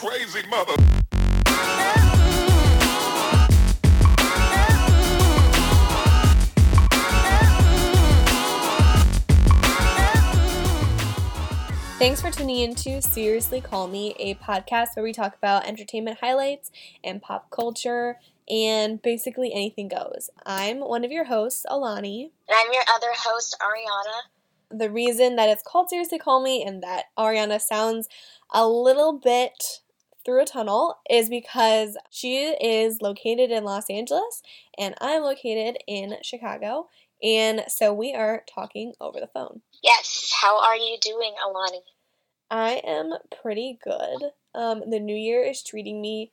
crazy mother. Thanks for tuning in to Seriously Call Me, a podcast where we talk about entertainment highlights and pop culture and basically anything goes. I'm one of your hosts, Alani. And I'm your other host, Ariana. The reason that it's called Seriously Call Me and that Ariana sounds a little bit through a tunnel is because she is located in Los Angeles and I'm located in Chicago. And so we are talking over the phone. Yes. How are you doing, Alani? I am pretty good. Um, the new year is treating me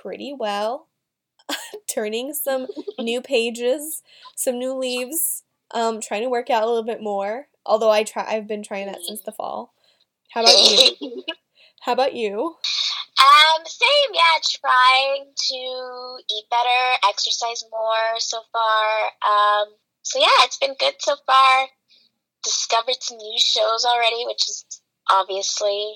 pretty well. Turning some new pages, some new leaves. Um, trying to work out a little bit more. Although I try, I've been trying that since the fall. How about you? How about you? Um, same, yeah, trying to eat better, exercise more so far. Um, so yeah, it's been good so far. Discovered some new shows already, which is obviously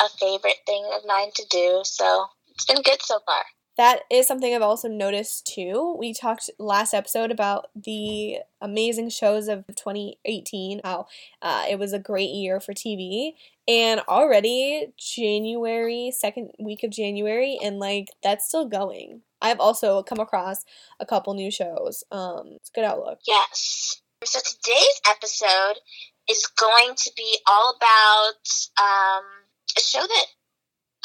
a favorite thing of mine to do. So it's been good so far. That is something I've also noticed too. We talked last episode about the amazing shows of 2018, how uh, it was a great year for TV. And already January, second week of January, and like that's still going. I've also come across a couple new shows. Um, it's good outlook. Yes. So today's episode is going to be all about um, a show that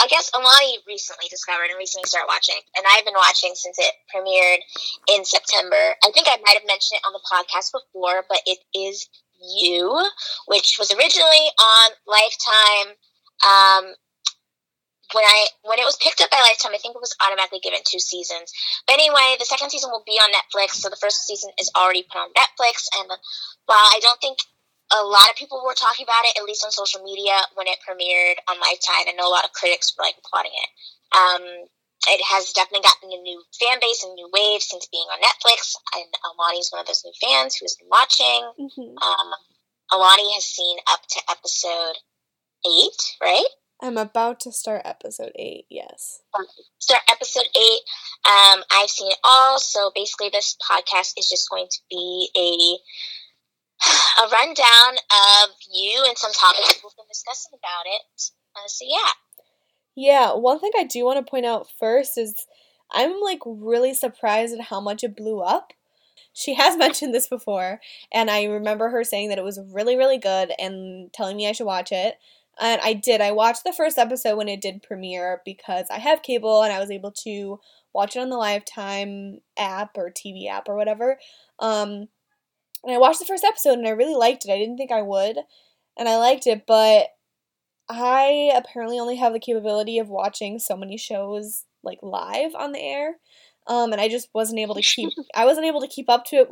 I guess Alani recently discovered and recently started watching, and I've been watching since it premiered in September. I think I might have mentioned it on the podcast before, but it is You, which was originally on Lifetime. Um, when I when it was picked up by Lifetime, I think it was automatically given two seasons. But anyway, the second season will be on Netflix, so the first season is already put on Netflix. And while I don't think a lot of people were talking about it, at least on social media, when it premiered on Lifetime. I know a lot of critics were like applauding it. Um, it has definitely gotten a new fan base and new wave since being on Netflix. And Alani's one of those new fans who's been watching. Mm-hmm. Um, Alani has seen up to episode eight, right? I'm about to start episode eight, yes. Start episode eight. Um, I've seen it all, so basically, this podcast is just going to be a a rundown of you and some topics we've been discussing about it. Uh, so yeah. Yeah, one thing I do want to point out first is I'm like really surprised at how much it blew up. She has mentioned this before, and I remember her saying that it was really, really good and telling me I should watch it. And I did. I watched the first episode when it did premiere because I have cable and I was able to watch it on the Lifetime app or TV app or whatever. Um, and I watched the first episode and I really liked it. I didn't think I would, and I liked it, but I apparently only have the capability of watching so many shows like live on the air. Um, and I just wasn't able to keep I wasn't able to keep up to it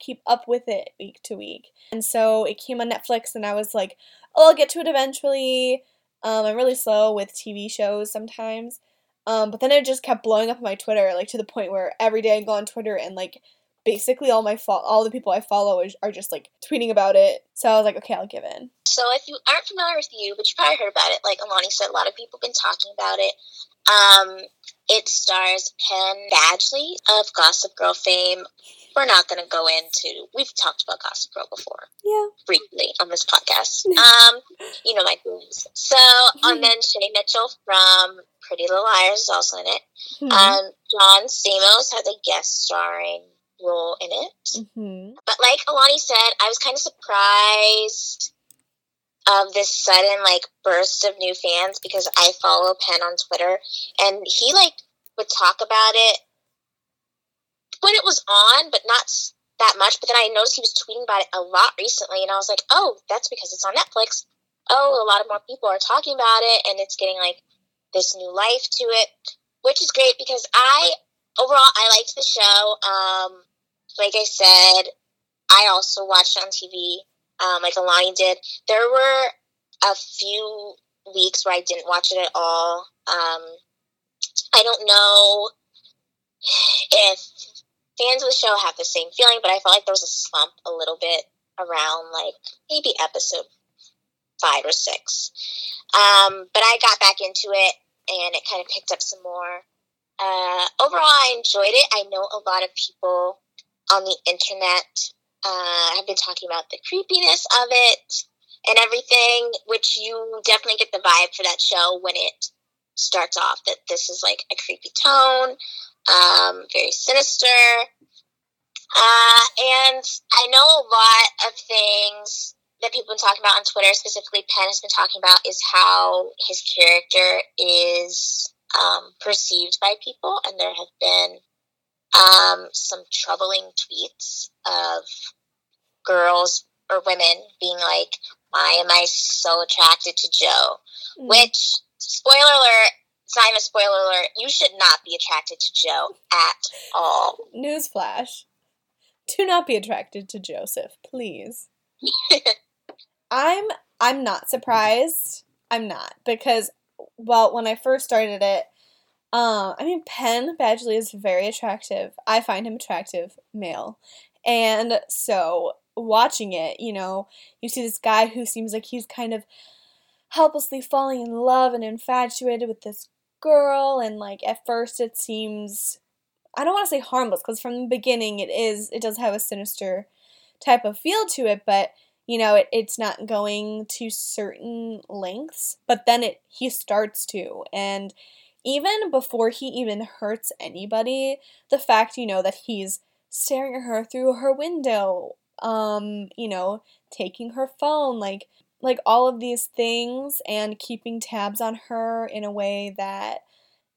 keep up with it week to week. And so it came on Netflix and I was like, "Oh, I'll get to it eventually." Um, I'm really slow with TV shows sometimes. Um, but then it just kept blowing up on my Twitter, like to the point where every day I go on Twitter and like basically all my fo- all the people I follow is, are just like tweeting about it. So I was like, okay, I'll give in. So if you aren't familiar with you, but you probably heard about it, like Alani said, a lot of people have been talking about it. Um, it stars Penn Badgley of Gossip Girl fame. We're not going to go into. We've talked about Gossip Girl before. Yeah. Briefly on this podcast. um, you know my feelings. So, and then Shay Mitchell from Pretty Little Liars is also in it. Mm-hmm. Um, John Stamos has a guest starring role in it. Mm-hmm. But like Alani said, I was kind of surprised of this sudden like burst of new fans because I follow Penn on Twitter and he like would talk about it when it was on, but not that much. But then I noticed he was tweeting about it a lot recently, and I was like, oh, that's because it's on Netflix. Oh, a lot of more people are talking about it, and it's getting like this new life to it, which is great because I overall I liked the show. Um, like I said, I also watched on TV, um, like Alani did. There were a few weeks where I didn't watch it at all. Um, I don't know if fans of the show have the same feeling, but I felt like there was a slump a little bit around like maybe episode five or six. Um, but I got back into it and it kind of picked up some more. Uh, overall, I enjoyed it. I know a lot of people on the internet uh, have been talking about the creepiness of it and everything, which you definitely get the vibe for that show when it starts off that this is like a creepy tone, um, very sinister. Uh, and I know a lot of things that people have been talking about on Twitter, specifically Penn has been talking about, is how his character is um, perceived by people, and there have been um, some troubling tweets of girls or women being like, "Why am I so attracted to Joe?" Mm. Which, spoiler alert, it's not even a spoiler alert. You should not be attracted to Joe at all. Newsflash: Do not be attracted to Joseph, please. I'm I'm not surprised. I'm not because well, when I first started it, um, I mean Penn Badgley is very attractive. I find him attractive, male. And so watching it, you know, you see this guy who seems like he's kind of helplessly falling in love and infatuated with this girl and like at first it seems I don't want to say harmless because from the beginning it is it does have a sinister type of feel to it, but you know, it, it's not going to certain lengths, but then it he starts to. And even before he even hurts anybody, the fact, you know, that he's staring at her through her window, um, you know, taking her phone, like like all of these things and keeping tabs on her in a way that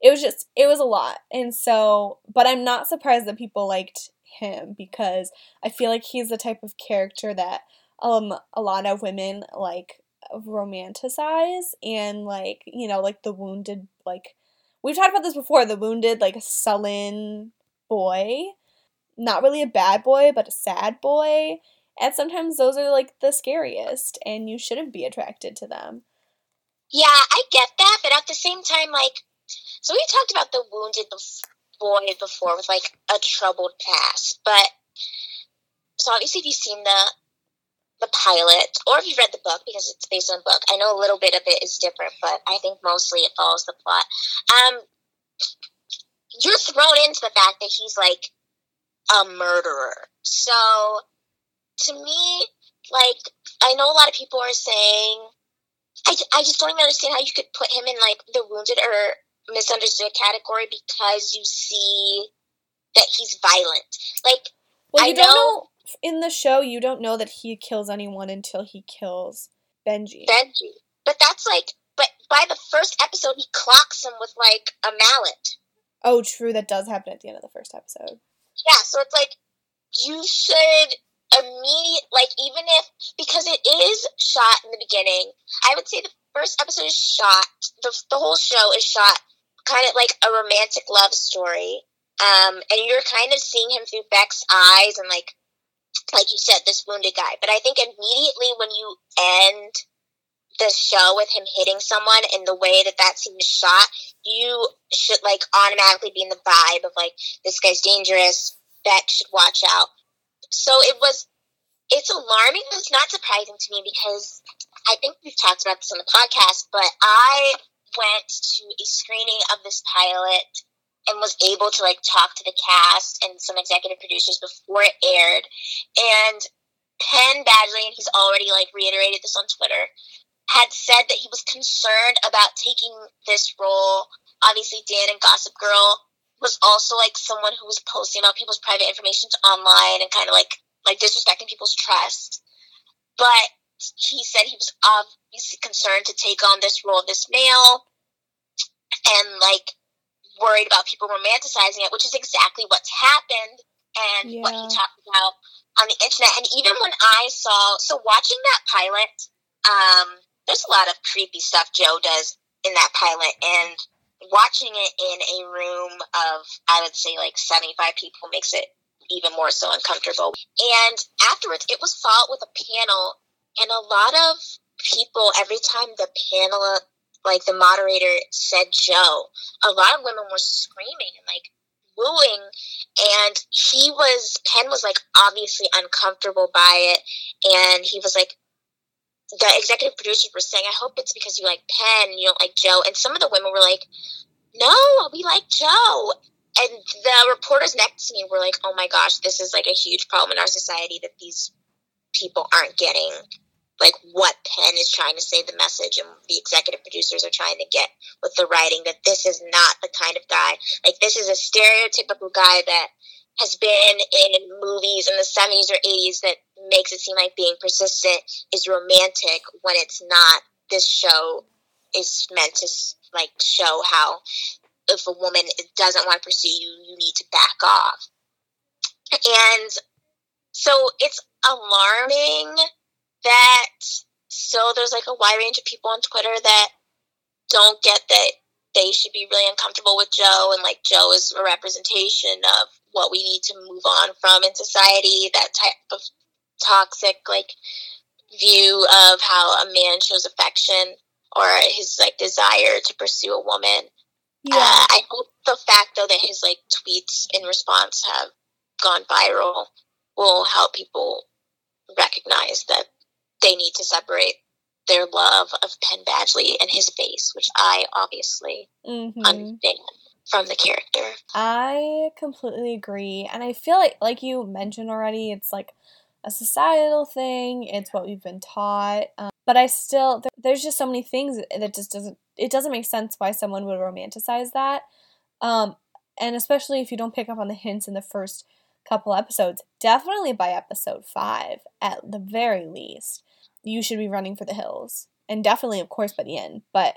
it was just it was a lot. And so, but I'm not surprised that people liked him because I feel like he's the type of character that um a lot of women like romanticize and like you know like the wounded like we've talked about this before the wounded like sullen boy. Not really a bad boy but a sad boy. And sometimes those are like the scariest and you shouldn't be attracted to them. Yeah i get that but at the same time like so we talked about the wounded boy before with like a troubled past but so obviously if you've seen the the pilot, or if you've read the book because it's based on a book. I know a little bit of it is different, but I think mostly it follows the plot. Um, you're thrown into the fact that he's like a murderer. So to me, like I know a lot of people are saying, I, I just don't even understand how you could put him in like the wounded or misunderstood category because you see that he's violent. Like well, you I don't know, in the show, you don't know that he kills anyone until he kills Benji. Benji. But that's like, but by the first episode, he clocks him with like a mallet. Oh, true. That does happen at the end of the first episode. Yeah, so it's like, you should immediate, like, even if, because it is shot in the beginning, I would say the first episode is shot, the, the whole show is shot kind of like a romantic love story. Um, and you're kind of seeing him through Beck's eyes and like like you said, this wounded guy. But I think immediately when you end the show with him hitting someone and the way that that scene is shot, you should like automatically be in the vibe of like this guy's dangerous. Beck should watch out. So it was. It's alarming, it's not surprising to me because I think we've talked about this on the podcast. But I went to a screening of this pilot and was able to like talk to the cast and some executive producers before it aired. And Penn Badgley, and he's already like reiterated this on Twitter, had said that he was concerned about taking this role. Obviously, Dan and Gossip Girl was also like someone who was posting about people's private information online and kind of like like disrespecting people's trust. But he said he was obviously concerned to take on this role this male and like worried about people romanticizing it, which is exactly what's happened and yeah. what he talked about on the internet. And even when I saw, so watching that pilot, um, there's a lot of creepy stuff Joe does in that pilot, and watching it in a room of, I would say, like 75 people makes it even more so uncomfortable. And afterwards, it was followed with a panel, and a lot of people, every time the panel like the moderator said Joe, a lot of women were screaming and like wooing and he was Penn was like obviously uncomfortable by it and he was like the executive producers were saying, I hope it's because you like Penn, you don't like Joe. And some of the women were like, no, we like Joe. And the reporters next to me were like, oh my gosh, this is like a huge problem in our society that these people aren't getting like what Penn is trying to say the message and the executive producers are trying to get with the writing that this is not the kind of guy like this is a stereotypical guy that has been in movies in the 70s or 80s that makes it seem like being persistent is romantic when it's not. This show is meant to like show how if a woman doesn't want to pursue you you need to back off. And so it's alarming that still there's like a wide range of people on twitter that don't get that they should be really uncomfortable with joe and like joe is a representation of what we need to move on from in society that type of toxic like view of how a man shows affection or his like desire to pursue a woman. Yeah. Uh, I hope the fact though that his like tweets in response have gone viral will help people recognize that they need to separate their love of Penn Badgley and his face, which I obviously mm-hmm. understand from the character. I completely agree. And I feel like like you mentioned already, it's like a societal thing. It's what we've been taught. Um, but I still there's just so many things that just doesn't it doesn't make sense why someone would romanticize that. Um, and especially if you don't pick up on the hints in the first couple episodes, definitely by episode 5 at the very least, you should be running for the hills. And definitely of course by the end, but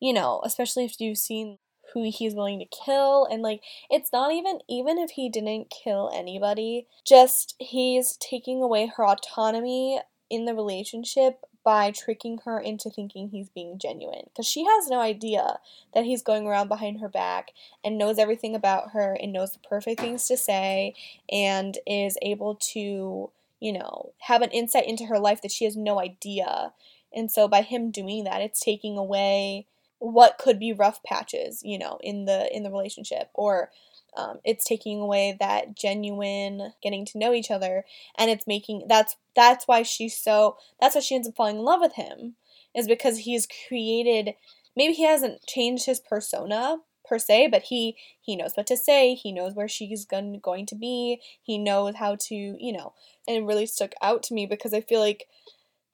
you know, especially if you've seen who he's willing to kill. And like it's not even even if he didn't kill anybody just he's taking away her autonomy in the relationship by tricking her into thinking he's being genuine. Because she has no idea that he's going around behind her back and knows everything about her and knows the perfect things to say and is able to you know have an insight into her life that she has no idea. And so by him doing that it's taking away what could be rough patches, you know, in the in the relationship. Or um, it's taking away that genuine getting to know each other. And it's making that's that's why she's so that's why she ends up falling in love with him is because he's created maybe he hasn't changed his persona per se but he he knows what to say he knows where she's going, going to be he knows how to you know and it really stuck out to me because i feel like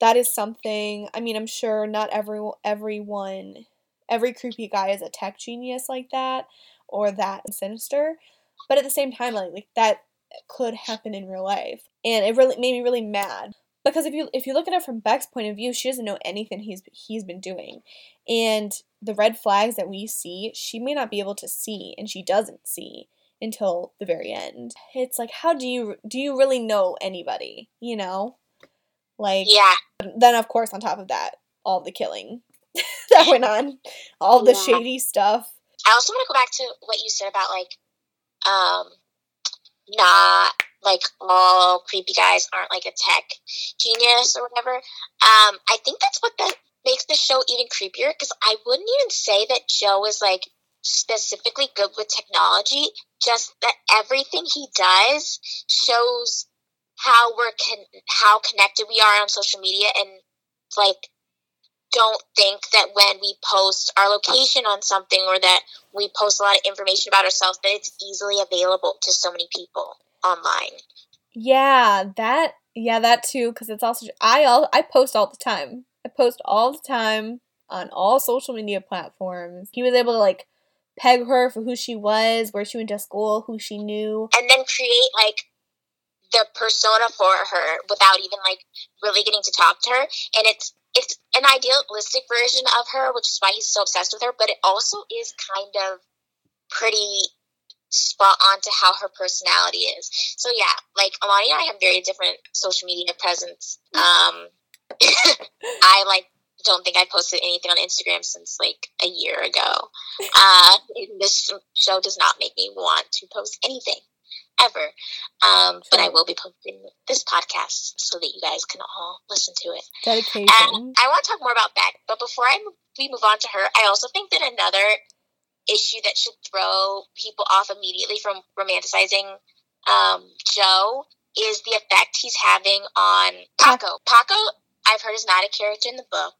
that is something i mean i'm sure not every everyone every creepy guy is a tech genius like that or that sinister. But at the same time, like, like that could happen in real life. And it really made me really mad. Because if you if you look at it from Beck's point of view, she doesn't know anything he's he's been doing. And the red flags that we see, she may not be able to see and she doesn't see until the very end. It's like how do you do you really know anybody, you know? Like Yeah. Then of course on top of that, all the killing that went on, all the yeah. shady stuff. I also want to go back to what you said about like, um, not like all creepy guys aren't like a tech genius or whatever. Um, I think that's what that makes the show even creepier because I wouldn't even say that Joe is like specifically good with technology. Just that everything he does shows how we're con- how connected we are on social media and like don't think that when we post our location on something or that we post a lot of information about ourselves that it's easily available to so many people online. Yeah, that yeah, that too cuz it's also I all I post all the time. Post all the time on all social media platforms. He was able to like peg her for who she was, where she went to school, who she knew, and then create like the persona for her without even like really getting to talk to her and it's it's an idealistic version of her, which is why he's so obsessed with her, but it also is kind of pretty spot on to how her personality is. So yeah, like Alani and I have very different social media presence. Um I like don't think I posted anything on Instagram since like a year ago. Uh, this show does not make me want to post anything ever. Um, but I will be posting this podcast so that you guys can all listen to it. Dedication. And I want to talk more about Beck, but before I we move on to her, I also think that another issue that should throw people off immediately from romanticizing um, Joe is the effect he's having on Paco. Paco I've heard is not a character in the book.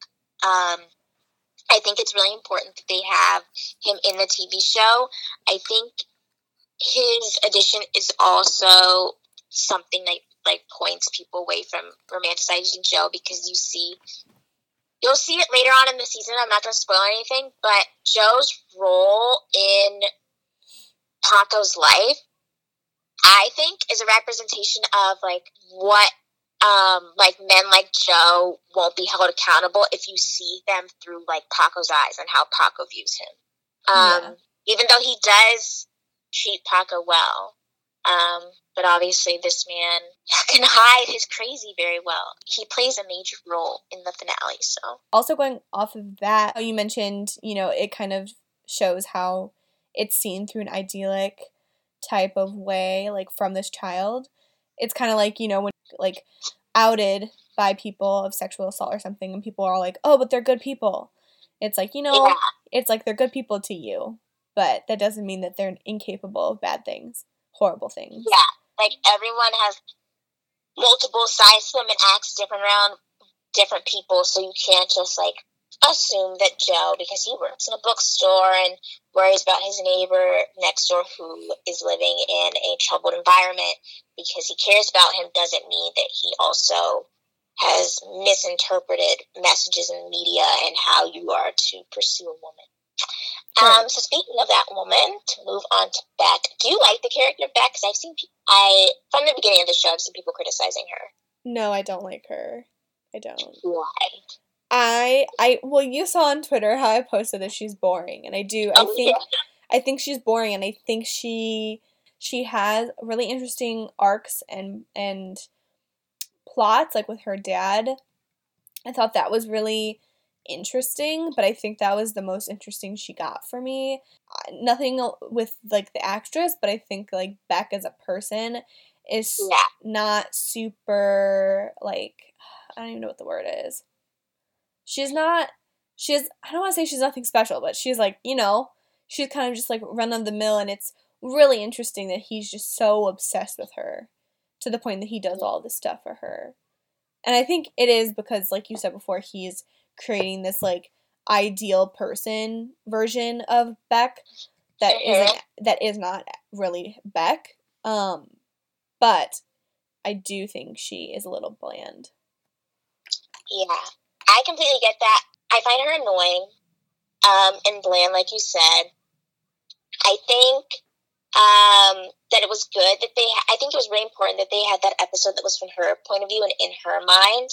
Um, I think it's really important that they have him in the TV show. I think his addition is also something that like points people away from romanticizing Joe because you see you'll see it later on in the season. I'm not going to spoil anything, but Joe's role in Paco's life, I think, is a representation of like what um, like men like Joe won't be held accountable if you see them through like Paco's eyes and how Paco views him. Um, yeah. Even though he does treat Paco well, um, but obviously this man can hide his crazy very well. He plays a major role in the finale. So also going off of that, you mentioned you know it kind of shows how it's seen through an idyllic type of way, like from this child it's kind of like you know when like outed by people of sexual assault or something and people are all like oh but they're good people it's like you know yeah. it's like they're good people to you but that doesn't mean that they're incapable of bad things horrible things yeah like everyone has multiple sides to them and acts different around different people so you can't just like assume that Joe, because he works in a bookstore and worries about his neighbor next door who is living in a troubled environment because he cares about him, doesn't mean that he also has misinterpreted messages in the media and how you are to pursue a woman. Um, so speaking of that woman, to move on to Beck, do you like the character Beck? Because I've seen, I from the beginning of the show, I've seen people criticizing her. No, I don't like her. I don't. Why? I I well you saw on Twitter how I posted that she's boring and I do I oh, think yeah. I think she's boring and I think she she has really interesting arcs and and plots like with her dad. I thought that was really interesting, but I think that was the most interesting she got for me. Nothing with like the actress, but I think like Beck as a person is yeah. not super like I don't even know what the word is she's not she's I don't want to say she's nothing special, but she's like, you know, she's kind of just like run of the mill and it's really interesting that he's just so obsessed with her to the point that he does all this stuff for her. And I think it is because like you said before, he's creating this like ideal person version of Beck that isn't that is not really Beck. Um but I do think she is a little bland. Yeah. I completely get that. I find her annoying um, and bland, like you said. I think um, that it was good that they. I think it was really important that they had that episode that was from her point of view and in her mind,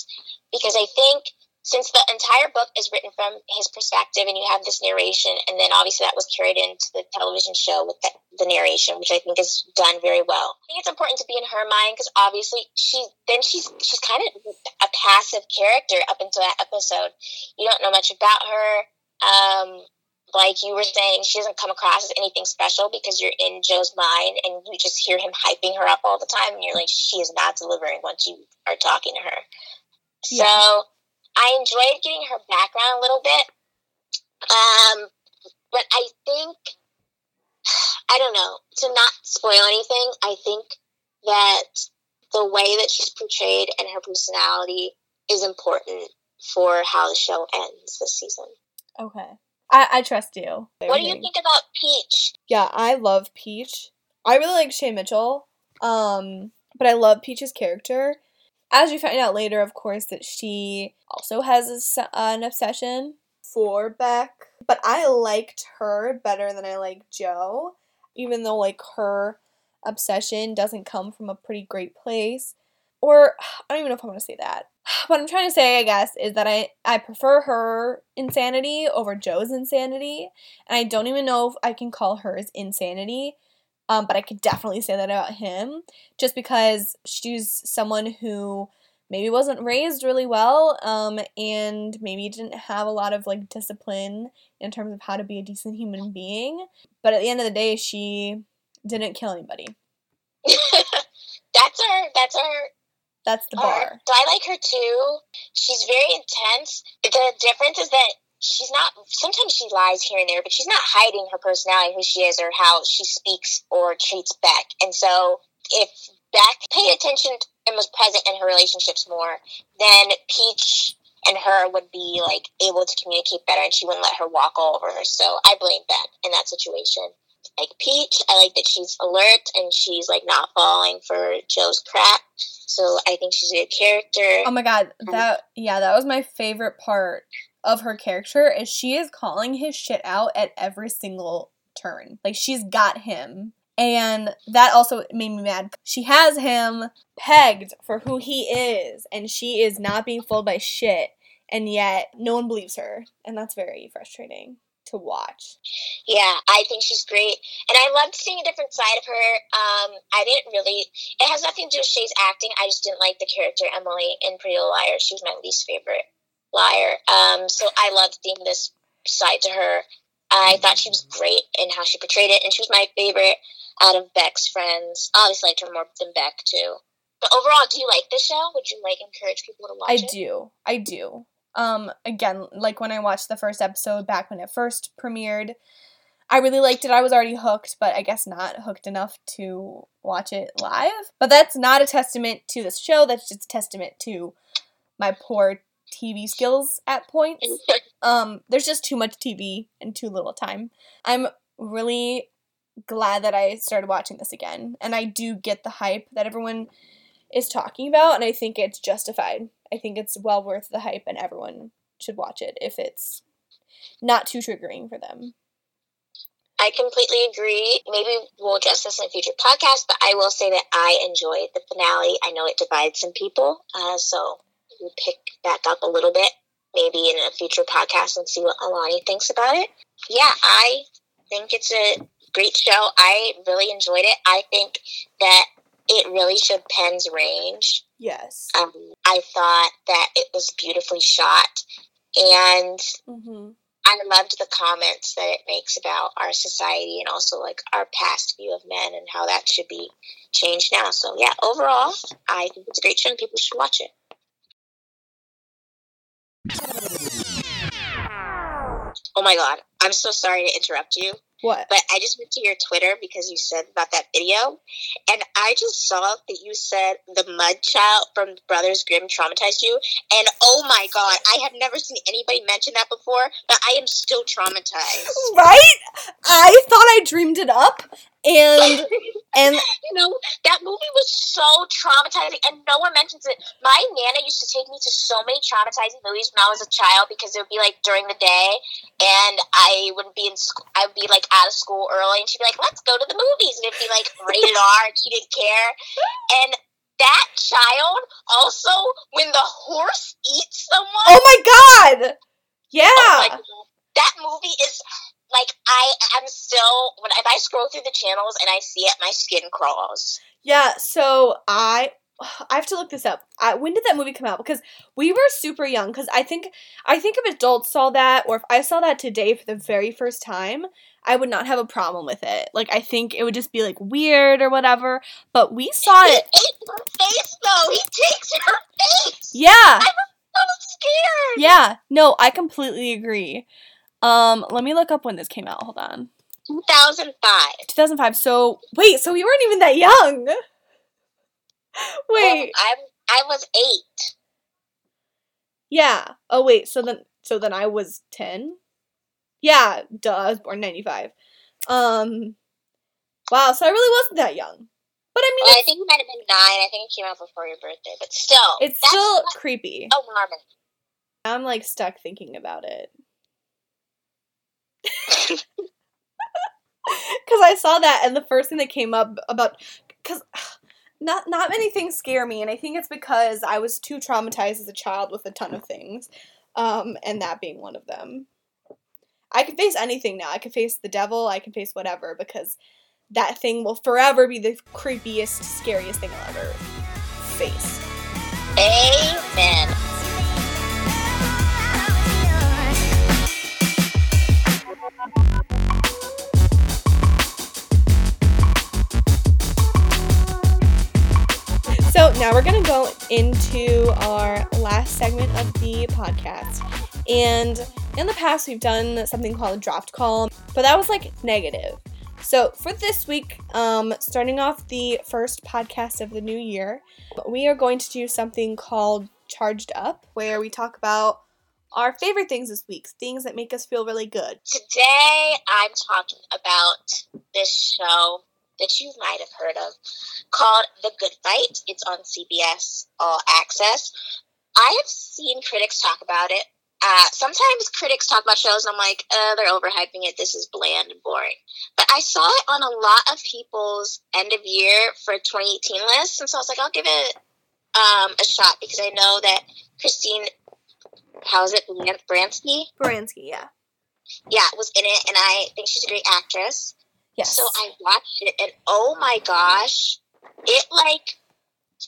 because I think since the entire book is written from his perspective and you have this narration and then obviously that was carried into the television show with the, the narration which i think is done very well. I think it's important to be in her mind because obviously she then she's she's kind of a passive character up until that episode. You don't know much about her. Um, like you were saying she doesn't come across as anything special because you're in joe's mind and you just hear him hyping her up all the time and you're like she is not delivering once you are talking to her. Yeah. so I enjoyed getting her background a little bit. Um, but I think, I don't know, to not spoil anything, I think that the way that she's portrayed and her personality is important for how the show ends this season. Okay. I, I trust you. What do you think about Peach? Yeah, I love Peach. I really like Shay Mitchell. Um, but I love Peach's character as you find out later, of course, that she also has a, an obsession for Beck. But I liked her better than I like Joe, even though like her obsession doesn't come from a pretty great place. Or I don't even know if I want to say that. What I'm trying to say, I guess, is that I, I prefer her insanity over Joe's insanity. And I don't even know if I can call hers insanity um, but I could definitely say that about him just because she's someone who maybe wasn't raised really well um, and maybe didn't have a lot of like discipline in terms of how to be a decent human being. But at the end of the day, she didn't kill anybody. that's her. That's her. That's the bar. so I like her too. She's very intense. The difference is that she's not sometimes she lies here and there but she's not hiding her personality who she is or how she speaks or treats beck and so if beck paid attention and was present in her relationships more, then Peach and her would be like able to communicate better and she wouldn't let her walk all over her. So I blame beck in that situation. Like Peach, I like that she's alert and she's like not falling for Joe's crap. So I think she's a good character. Oh my god, um, that yeah, that was my favorite part of her character is she is calling his shit out at every single turn. Like she's got him. And that also made me mad. She has him pegged for who he is, and she is not being fooled by shit, and yet no one believes her. And that's very frustrating to watch. Yeah, I think she's great, and I loved seeing a different side of her. Um, I didn't really. It has nothing to do with Shay's acting. I just didn't like the character Emily in Pretty Little Liars. She was my least favorite liar. Um, so I loved seeing this side to her. I thought she was great in how she portrayed it, and she was my favorite out of Beck's friends. I obviously, liked her more than Beck too. But overall, do you like the show? Would you like encourage people to watch I it? I do. I do. Um, again, like when I watched the first episode back when it first premiered, I really liked it. I was already hooked, but I guess not hooked enough to watch it live. But that's not a testament to this show. That's just a testament to my poor TV skills at points. Um, there's just too much TV and too little time. I'm really glad that I started watching this again, and I do get the hype that everyone is talking about, and I think it's justified. I think it's well worth the hype, and everyone should watch it if it's not too triggering for them. I completely agree. Maybe we'll address this in a future podcast, but I will say that I enjoyed the finale. I know it divides some people, uh, so we'll pick back up a little bit, maybe in a future podcast, and see what Alani thinks about it. Yeah, I think it's a great show. I really enjoyed it. I think that it really showed Penn's range. Yes. Um, I thought that it was beautifully shot, and hmm I loved the comments that it makes about our society and also like our past view of men and how that should be changed now. So yeah, overall, I think it's a great show and people should watch it. Oh my god, I'm so sorry to interrupt you, What? but I just went to your Twitter because you said about that video, and I just saw that you said the mud child from Brothers Grimm traumatized you, and oh my god, I have never seen anybody mention that before, but I am still traumatized. Right? I thought I dreamed it up, and and you know, that movie was so traumatizing and no one mentions it. My nana used to take me to so many traumatizing movies when I was a child because it would be like during the day and I wouldn't be in school. I would be like out of school early and she'd be like, let's go to the movies. And it'd be like rated R and she didn't care. And that child also, when the horse eats someone, oh my god! Yeah. Oh my God. that movie is like I am still when if I scroll through the channels and I see it, my skin crawls. Yeah, so I I have to look this up. I, when did that movie come out? Because we were super young. Because I think I think if adults saw that, or if I saw that today for the very first time, I would not have a problem with it. Like I think it would just be like weird or whatever. But we saw He it. ate her face though. He takes her face. Yeah, I'm So scared. yeah. No, I completely agree. Um, let me look up when this came out. Hold on. 2005. 2005. So wait, so we weren't even that young. Wait. I I was eight. Yeah. Oh wait. So then, so then I was ten. Yeah. Duh. I was born ninety five. Um. Wow. So I really wasn't that young. But I mean, Well, I think it might have been nine. I think it came out before your birthday, but still, it's still creepy. alarming. I'm like stuck thinking about it. Cause I saw that, and the first thing that came up about, cause not not many things scare me, and I think it's because I was too traumatized as a child with a ton of things, um, and that being one of them. I can face anything now. I can face the devil. I can face whatever because that thing will forever be the creepiest, scariest thing I'll ever face. Amen. Now we're going to go into our last segment of the podcast. And in the past, we've done something called a dropped call, but that was like negative. So, for this week, um, starting off the first podcast of the new year, we are going to do something called Charged Up, where we talk about our favorite things this week, things that make us feel really good. Today, I'm talking about this show that you might have heard of called The Good Fight. It's on CBS All Access. I have seen critics talk about it uh, sometimes critics talk about shows and I'm like, uh, they're overhyping it. This is bland and boring. But I saw it on a lot of people's end of year for 2018 lists, and so I was like, I'll give it um, a shot because I know that Christine, how is it, Baranski? Baranski, yeah. Yeah, was in it, and I think she's a great actress. Yes. So I watched it, and oh my gosh, it like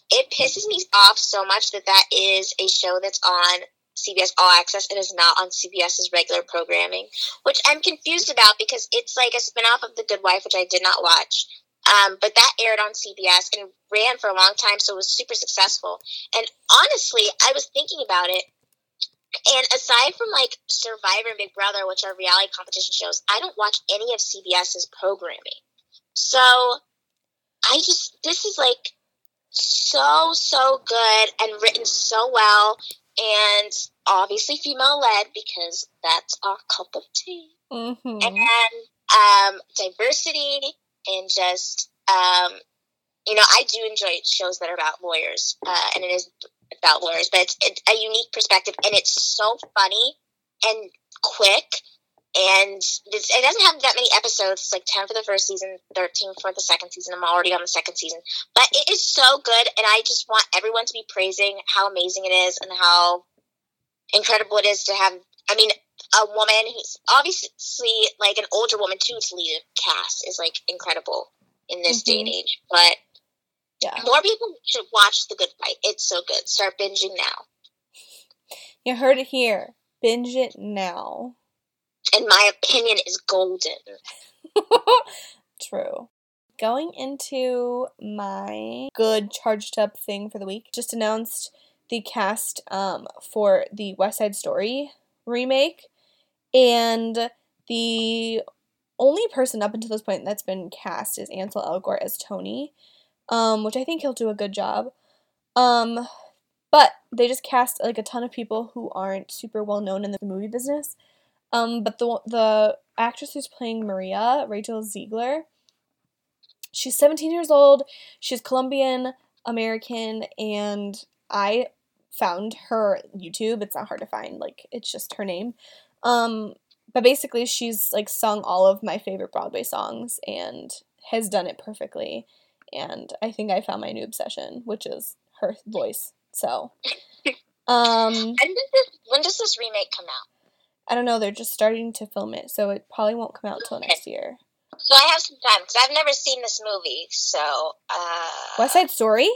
it pisses me off so much that that is a show that's on CBS All Access and is not on CBS's regular programming, which I'm confused about because it's like a spinoff of The Good Wife, which I did not watch. Um, but that aired on CBS and ran for a long time, so it was super successful. And honestly, I was thinking about it, and aside from like Survivor and Big Brother, which are reality competition shows, I don't watch any of CBS's programming. So I just, this is like so, so good and written so well and obviously female led because that's our cup of tea. Mm-hmm. And then um, diversity and just, um, you know, I do enjoy shows that are about lawyers, uh, and it is about lawyers, but it's, it's a unique perspective, and it's so funny and quick. And it doesn't have that many episodes. It's like 10 for the first season, 13 for the second season. I'm already on the second season. But it is so good. And I just want everyone to be praising how amazing it is and how incredible it is to have, I mean, a woman who's obviously like an older woman too to lead a cast is like incredible in this mm-hmm. day and mm-hmm. age. But yeah. more people should watch The Good Fight. It's so good. Start binging now. You heard it here. Binge it now. And my opinion is golden. True. Going into my good charged up thing for the week, just announced the cast um, for the West Side Story remake, and the only person up until this point that's been cast is Ansel Elgort as Tony, um, which I think he'll do a good job. Um, but they just cast like a ton of people who aren't super well known in the movie business. Um, but the the actress who's playing Maria, Rachel Zegler, she's 17 years old. She's Colombian American, and I found her YouTube. It's not hard to find, like it's just her name. Um, but basically she's like sung all of my favorite Broadway songs and has done it perfectly. And I think I found my new obsession, which is her voice. So um when does this when does this remake come out? I don't know, they're just starting to film it, so it probably won't come out till next year. So I have some time because I've never seen this movie. So uh West Side Story?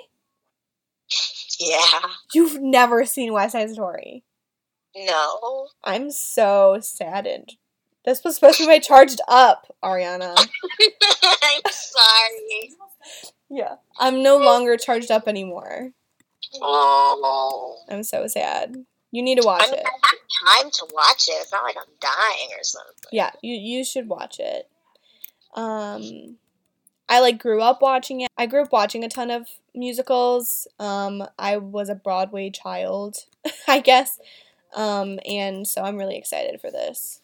Yeah. You've never seen West Side Story? No. I'm so saddened. This was supposed to be my charged up, Ariana. I'm sorry. Yeah. I'm no longer charged up anymore. Oh. I'm so sad. You need to watch I mean, it. I have time to watch it. It's not like I'm dying or something. Yeah, you you should watch it. Um I like grew up watching it. I grew up watching a ton of musicals. Um, I was a Broadway child, I guess. Um, and so I'm really excited for this.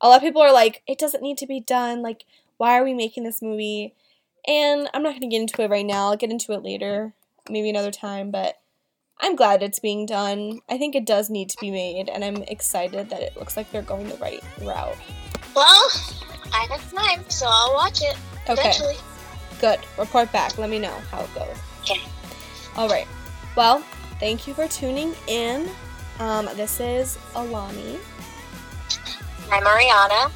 A lot of people are like, it doesn't need to be done. Like, why are we making this movie? And I'm not going to get into it right now. I'll get into it later, maybe another time. But I'm glad it's being done. I think it does need to be made, and I'm excited that it looks like they're going the right route. Well, I have time, so I'll watch it. Okay. Eventually. Good. Report back. Let me know how it goes. Okay. All right. Well, thank you for tuning in. Um, this is Alani. I'm Ariana.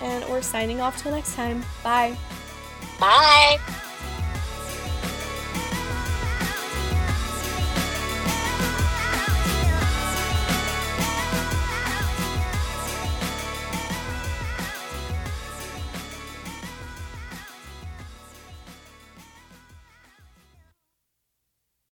And we're signing off till next time. Bye. Bye.